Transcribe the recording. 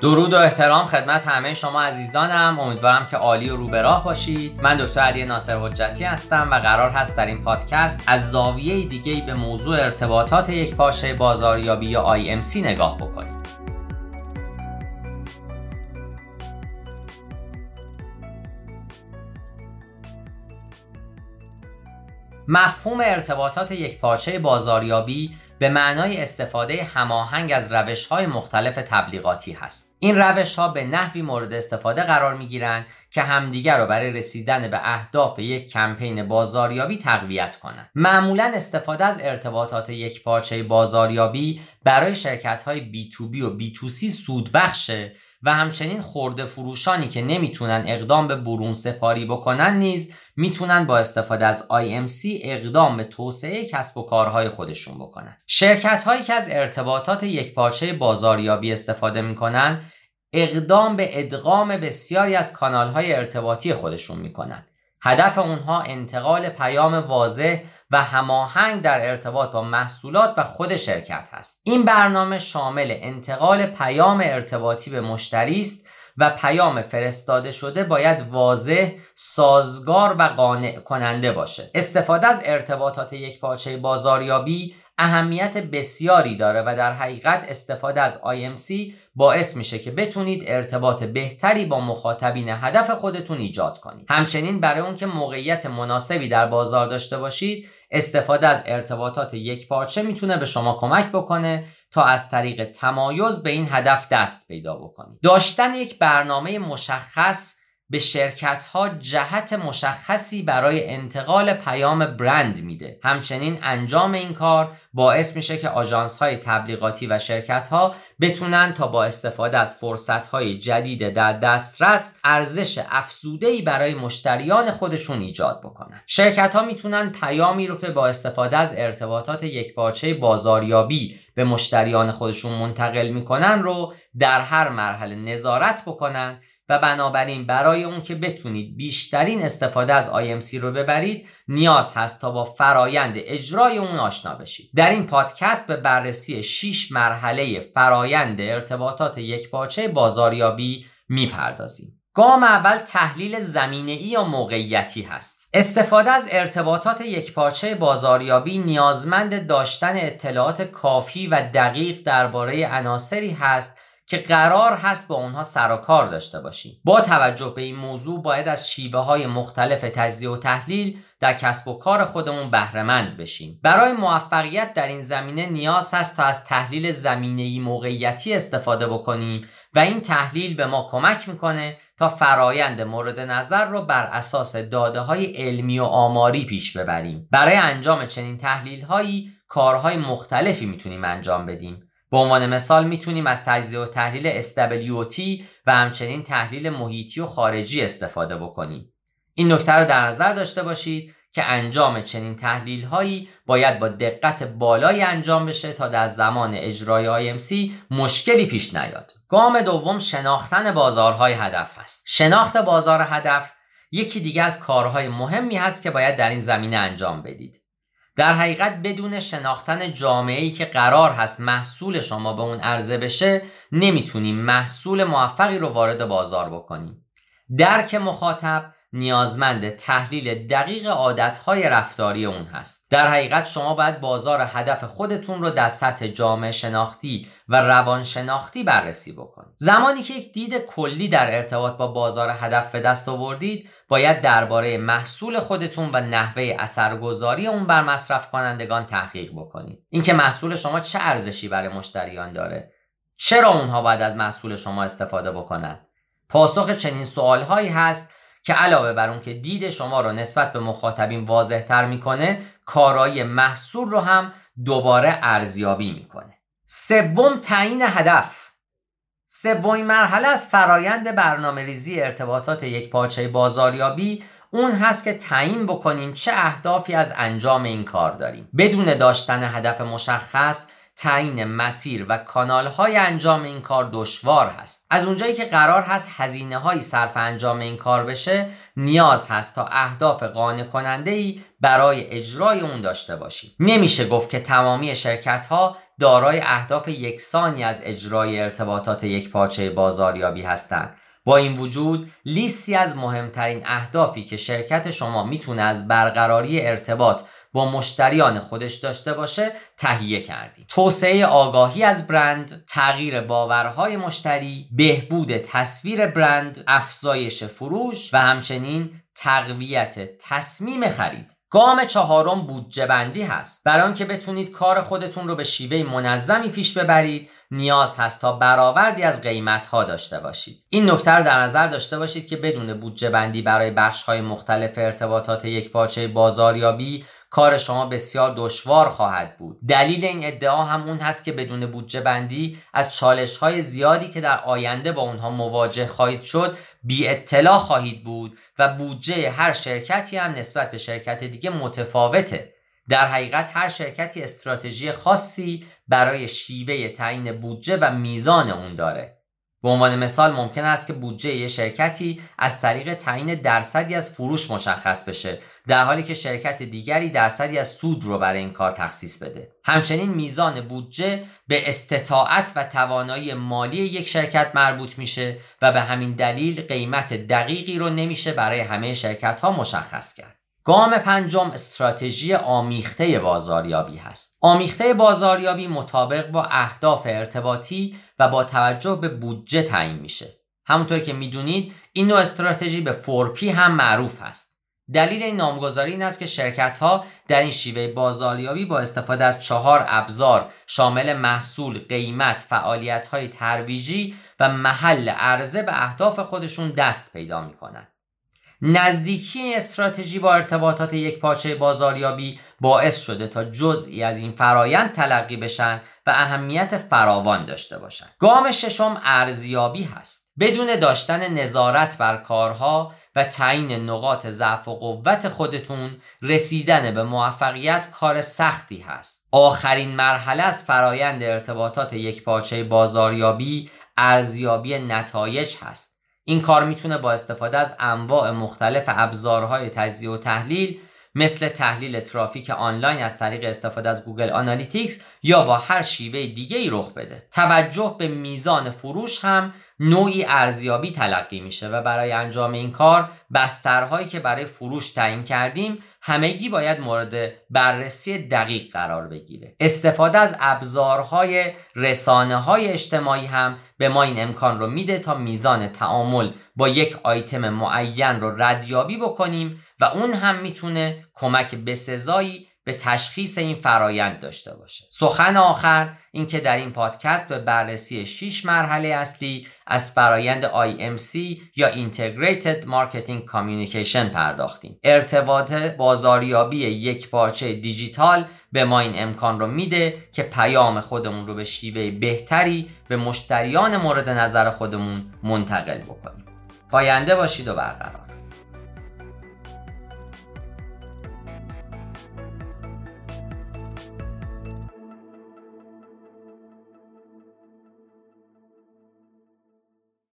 درود و احترام خدمت همه شما عزیزانم. امیدوارم که عالی و رو به راه باشید. من دکتر علی ناصر حجتی هستم و قرار هست در این پادکست از زاویه دیگه به موضوع ارتباطات یک پاشه بازاریابی یا IMC نگاه بکنیم. مفهوم ارتباطات یک پارچه بازاریابی به معنای استفاده هماهنگ از روش های مختلف تبلیغاتی هست. این روش ها به نحوی مورد استفاده قرار می گیرند که همدیگر رو برای رسیدن به اهداف یک کمپین بازاریابی تقویت کنند. معمولا استفاده از ارتباطات یک پارچه بازاریابی برای شرکت های B2B و B2C سودبخشه و همچنین خورده فروشانی که نمی‌تونن اقدام به برون سپاری بکنن نیز می‌تونن با استفاده از IMC اقدام به توسعه کسب و کارهای خودشون بکنن. شرکت هایی که از ارتباطات یک پارچه بازاریابی استفاده می‌کنن اقدام به ادغام بسیاری از کانال های ارتباطی خودشون می‌کنن. هدف اونها انتقال پیام واضح و هماهنگ در ارتباط با محصولات و خود شرکت هست این برنامه شامل انتقال پیام ارتباطی به مشتری است و پیام فرستاده شده باید واضح، سازگار و قانع کننده باشه. استفاده از ارتباطات یک پاچه بازاریابی اهمیت بسیاری داره و در حقیقت استفاده از IMC باعث میشه که بتونید ارتباط بهتری با مخاطبین هدف خودتون ایجاد کنید. همچنین برای اون که موقعیت مناسبی در بازار داشته باشید استفاده از ارتباطات یک پارچه می‌تونه به شما کمک بکنه تا از طریق تمایز به این هدف دست پیدا بکنید. داشتن یک برنامه مشخص به شرکت ها جهت مشخصی برای انتقال پیام برند میده. همچنین انجام این کار باعث میشه که آژانس های تبلیغاتی و شرکت ها بتونن تا با استفاده از فرصت های جدید در دسترس ارزش افزوده ای برای مشتریان خودشون ایجاد بکنن. شرکت ها می‌تونن پیامی رو که با استفاده از ارتباطات یکپارچه بازاریابی به مشتریان خودشون منتقل می‌کنن رو در هر مرحله نظارت بکنن و بنابراین برای اون که بتونید بیشترین استفاده از IMC رو ببرید نیاز هست تا با فرایند اجرای اون آشنا بشید در این پادکست به بررسی 6 مرحله فرایند ارتباطات یکپارچه بازاریابی می‌پردازیم گام اول تحلیل زمینه ای یا موقعیتی هست. استفاده از ارتباطات یکپارچه بازاریابی نیازمند داشتن اطلاعات کافی و دقیق درباره عناصری هست که قرار هست با اونها سر و کار داشته باشیم. با توجه به این موضوع باید از شیوه های مختلف تجزیه و تحلیل در کسب و کار خودمون بهرهمند بشیم. برای موفقیت در این زمینه نیاز هست تا از تحلیل زمینه موقعیتی استفاده بکنیم و این تحلیل به ما کمک می‌کنه تا فرایند مورد نظر رو بر اساس داده های علمی و آماری پیش ببریم. برای انجام چنین تحلیل هایی کارهای مختلفی می‌تونیم انجام بدیم. به عنوان مثال می‌تونیم از تجزیه و تحلیل SWOT و همچنین تحلیل محیطی و خارجی استفاده بکنیم. این نکته رو در نظر داشته باشید که انجام چنین تحلیل هایی باید با دقت بالایی انجام بشه تا در زمان اجرای IMC مشکلی پیش نیاد. گام دوم شناختن بازارهای هدف است. شناخت بازار هدف یکی دیگه از کارهای مهمی هست که باید در این زمینه انجام بدید. در حقیقت بدون شناختن جامعه ای که قرار هست محصول شما به اون عرضه بشه نمی‌تونیم محصول موفقی رو وارد بازار بکنیم. درک مخاطب نیازمند تحلیل دقیق عادتهای رفتاری اون هست. در حقیقت شما باید بازار هدف خودتون رو در سطح جامعه شناختی و روان شناختی بررسی بکنید. زمانی که یک دید کلی در ارتباط با بازار هدف به دست آوردید باید درباره محصول خودتون و نحوه اثرگذاری اون بر مصرف کنندگان تحقیق بکنید. اینکه محصول شما چه ارزشی برای مشتریان داره. چرا اونها باید از محصول شما استفاده بکنند پاسخ چنین سوالهایی هست که علاوه بر اون که دید شما رو نسبت به مخاطبین واضح تر می‌کنه کارایی محصول رو هم دوباره ارزیابی می‌کنه. سوم تعیین هدف. سومین مرحله از فرایند برنامه ریزی ارتباطات یک پاچه بازاریابی. اون هست که تعیین بکنیم چه اهدافی از انجام این کار داریم. بدون داشتن هدف مشخص تعیین مسیر و کانال های انجام این کار دشوار هست. از اونجایی که قرار هست هزینه های صرف انجام این کار بشه نیاز هست تا اهداف قانع کننده ای برای اجرای اون داشته باشیم. نمیشه گفت که تمامی شرکت ها دارای اهداف یکسانی از اجرای ارتباطات یک پارچه بازاریابی هستند. با این وجود لیستی از مهمترین اهدافی که شرکت شما می‌تونه از برقراری ارتباط با مشتریان خودش داشته باشه تهیه کردیم. توسعه آگاهی از برند تغییر باورهای مشتری بهبود تصویر برند افزایش فروش و همچنین تقویت تصمیم خرید. گام چهارم بودجه بندی هست. برای آنکه بتونید کار خودتون رو به شیوه منظمی پیش ببرید نیاز هست تا برآوردی از قیمت ها داشته باشید. این نکته رو در نظر داشته باشید که بدون بودجه بندی برای بخش های مختلف ارتباطات یک پارچه بازاریابی کار شما بسیار دشوار خواهد بود. دلیل این ادعا هم اون هست که بدون بودجه بندی از چالش های زیادی که در آینده با اونها مواجه خواهید شد بی اطلاع خواهید بود و بودجه هر شرکتی هم نسبت به شرکت دیگه متفاوته. در حقیقت هر شرکتی استراتژی خاصی برای شیوه تعیین بودجه و میزان اون داره. به عنوان مثال ممکن است که بودجه یه شرکتی از طریق تعیین درصدی از فروش مشخص بشه. در حالی که شرکت دیگری درصدی از سود رو برای این کار تخصیص بده همچنین میزان بودجه به استطاعت و توانایی مالی یک شرکت مربوط میشه و به همین دلیل قیمت دقیقی رو نمیشه برای همه شرکت ها مشخص کرد گام پنجم استراتژی آمیخته بازاریابی هست. آمیخته بازاریابی مطابق با اهداف ارتباطی و با توجه به بودجه تعیین میشه. همونطور که می‌دونید این نوع استراتژی به فورپی هم معروف هست. دلیل این نامگذاری این است که شرکت ها در این شیوه بازاریابی با استفاده از چهار ابزار شامل محصول، قیمت، فعالیت های ترویجی و محل عرضه به اهداف خودشون دست پیدا می‌کنند. نزدیکی این استراتژی با ارتباطات یک پاچه بازاریابی باعث شده تا جزئی از این فرایند تلقی بشن و اهمیت فراوان داشته باشند. گام ششم ارزیابی هست. بدون داشتن نظارت بر کارها و تعیین نقاط ضعف و قوت خودتون رسیدن به موفقیت کار سختی هست. آخرین مرحله از فرایند ارتباطات یکپارچه بازاریابی ارزیابی نتایج هست. این کار می‌تونه با استفاده از انواع مختلف ابزارهای تجزیه و تحلیل مثل تحلیل ترافیک آنلاین از طریق استفاده از Google Analytics یا با هر شیوه دیگه ای رخ بده. توجه به میزان فروش هم نوعی ارزیابی تلقی میشه و برای انجام این کار بسترهایی که برای فروش تعیین کردیم همگی باید مورد بررسی دقیق قرار بگیره. استفاده از ابزارهای رسانه های اجتماعی هم به ما این امکان رو میده تا میزان تعامل با یک آیتم معین رو ردیابی بکنیم و اون هم می‌تونه کمک بسزایی به تشخیص این فرایند داشته باشه. سخن آخر اینکه در این پادکست به بررسی 6 مرحله اصلی از فرایند IMC یا Integrated Marketing Communication پرداختیم. ارتباط بازاریابی یک پارچه دیجیتال به ما این امکان رو میده که پیام خودمون رو به شیوه بهتری به مشتریان مورد نظر خودمون منتقل بکنیم. پاینده باشید و برقرار.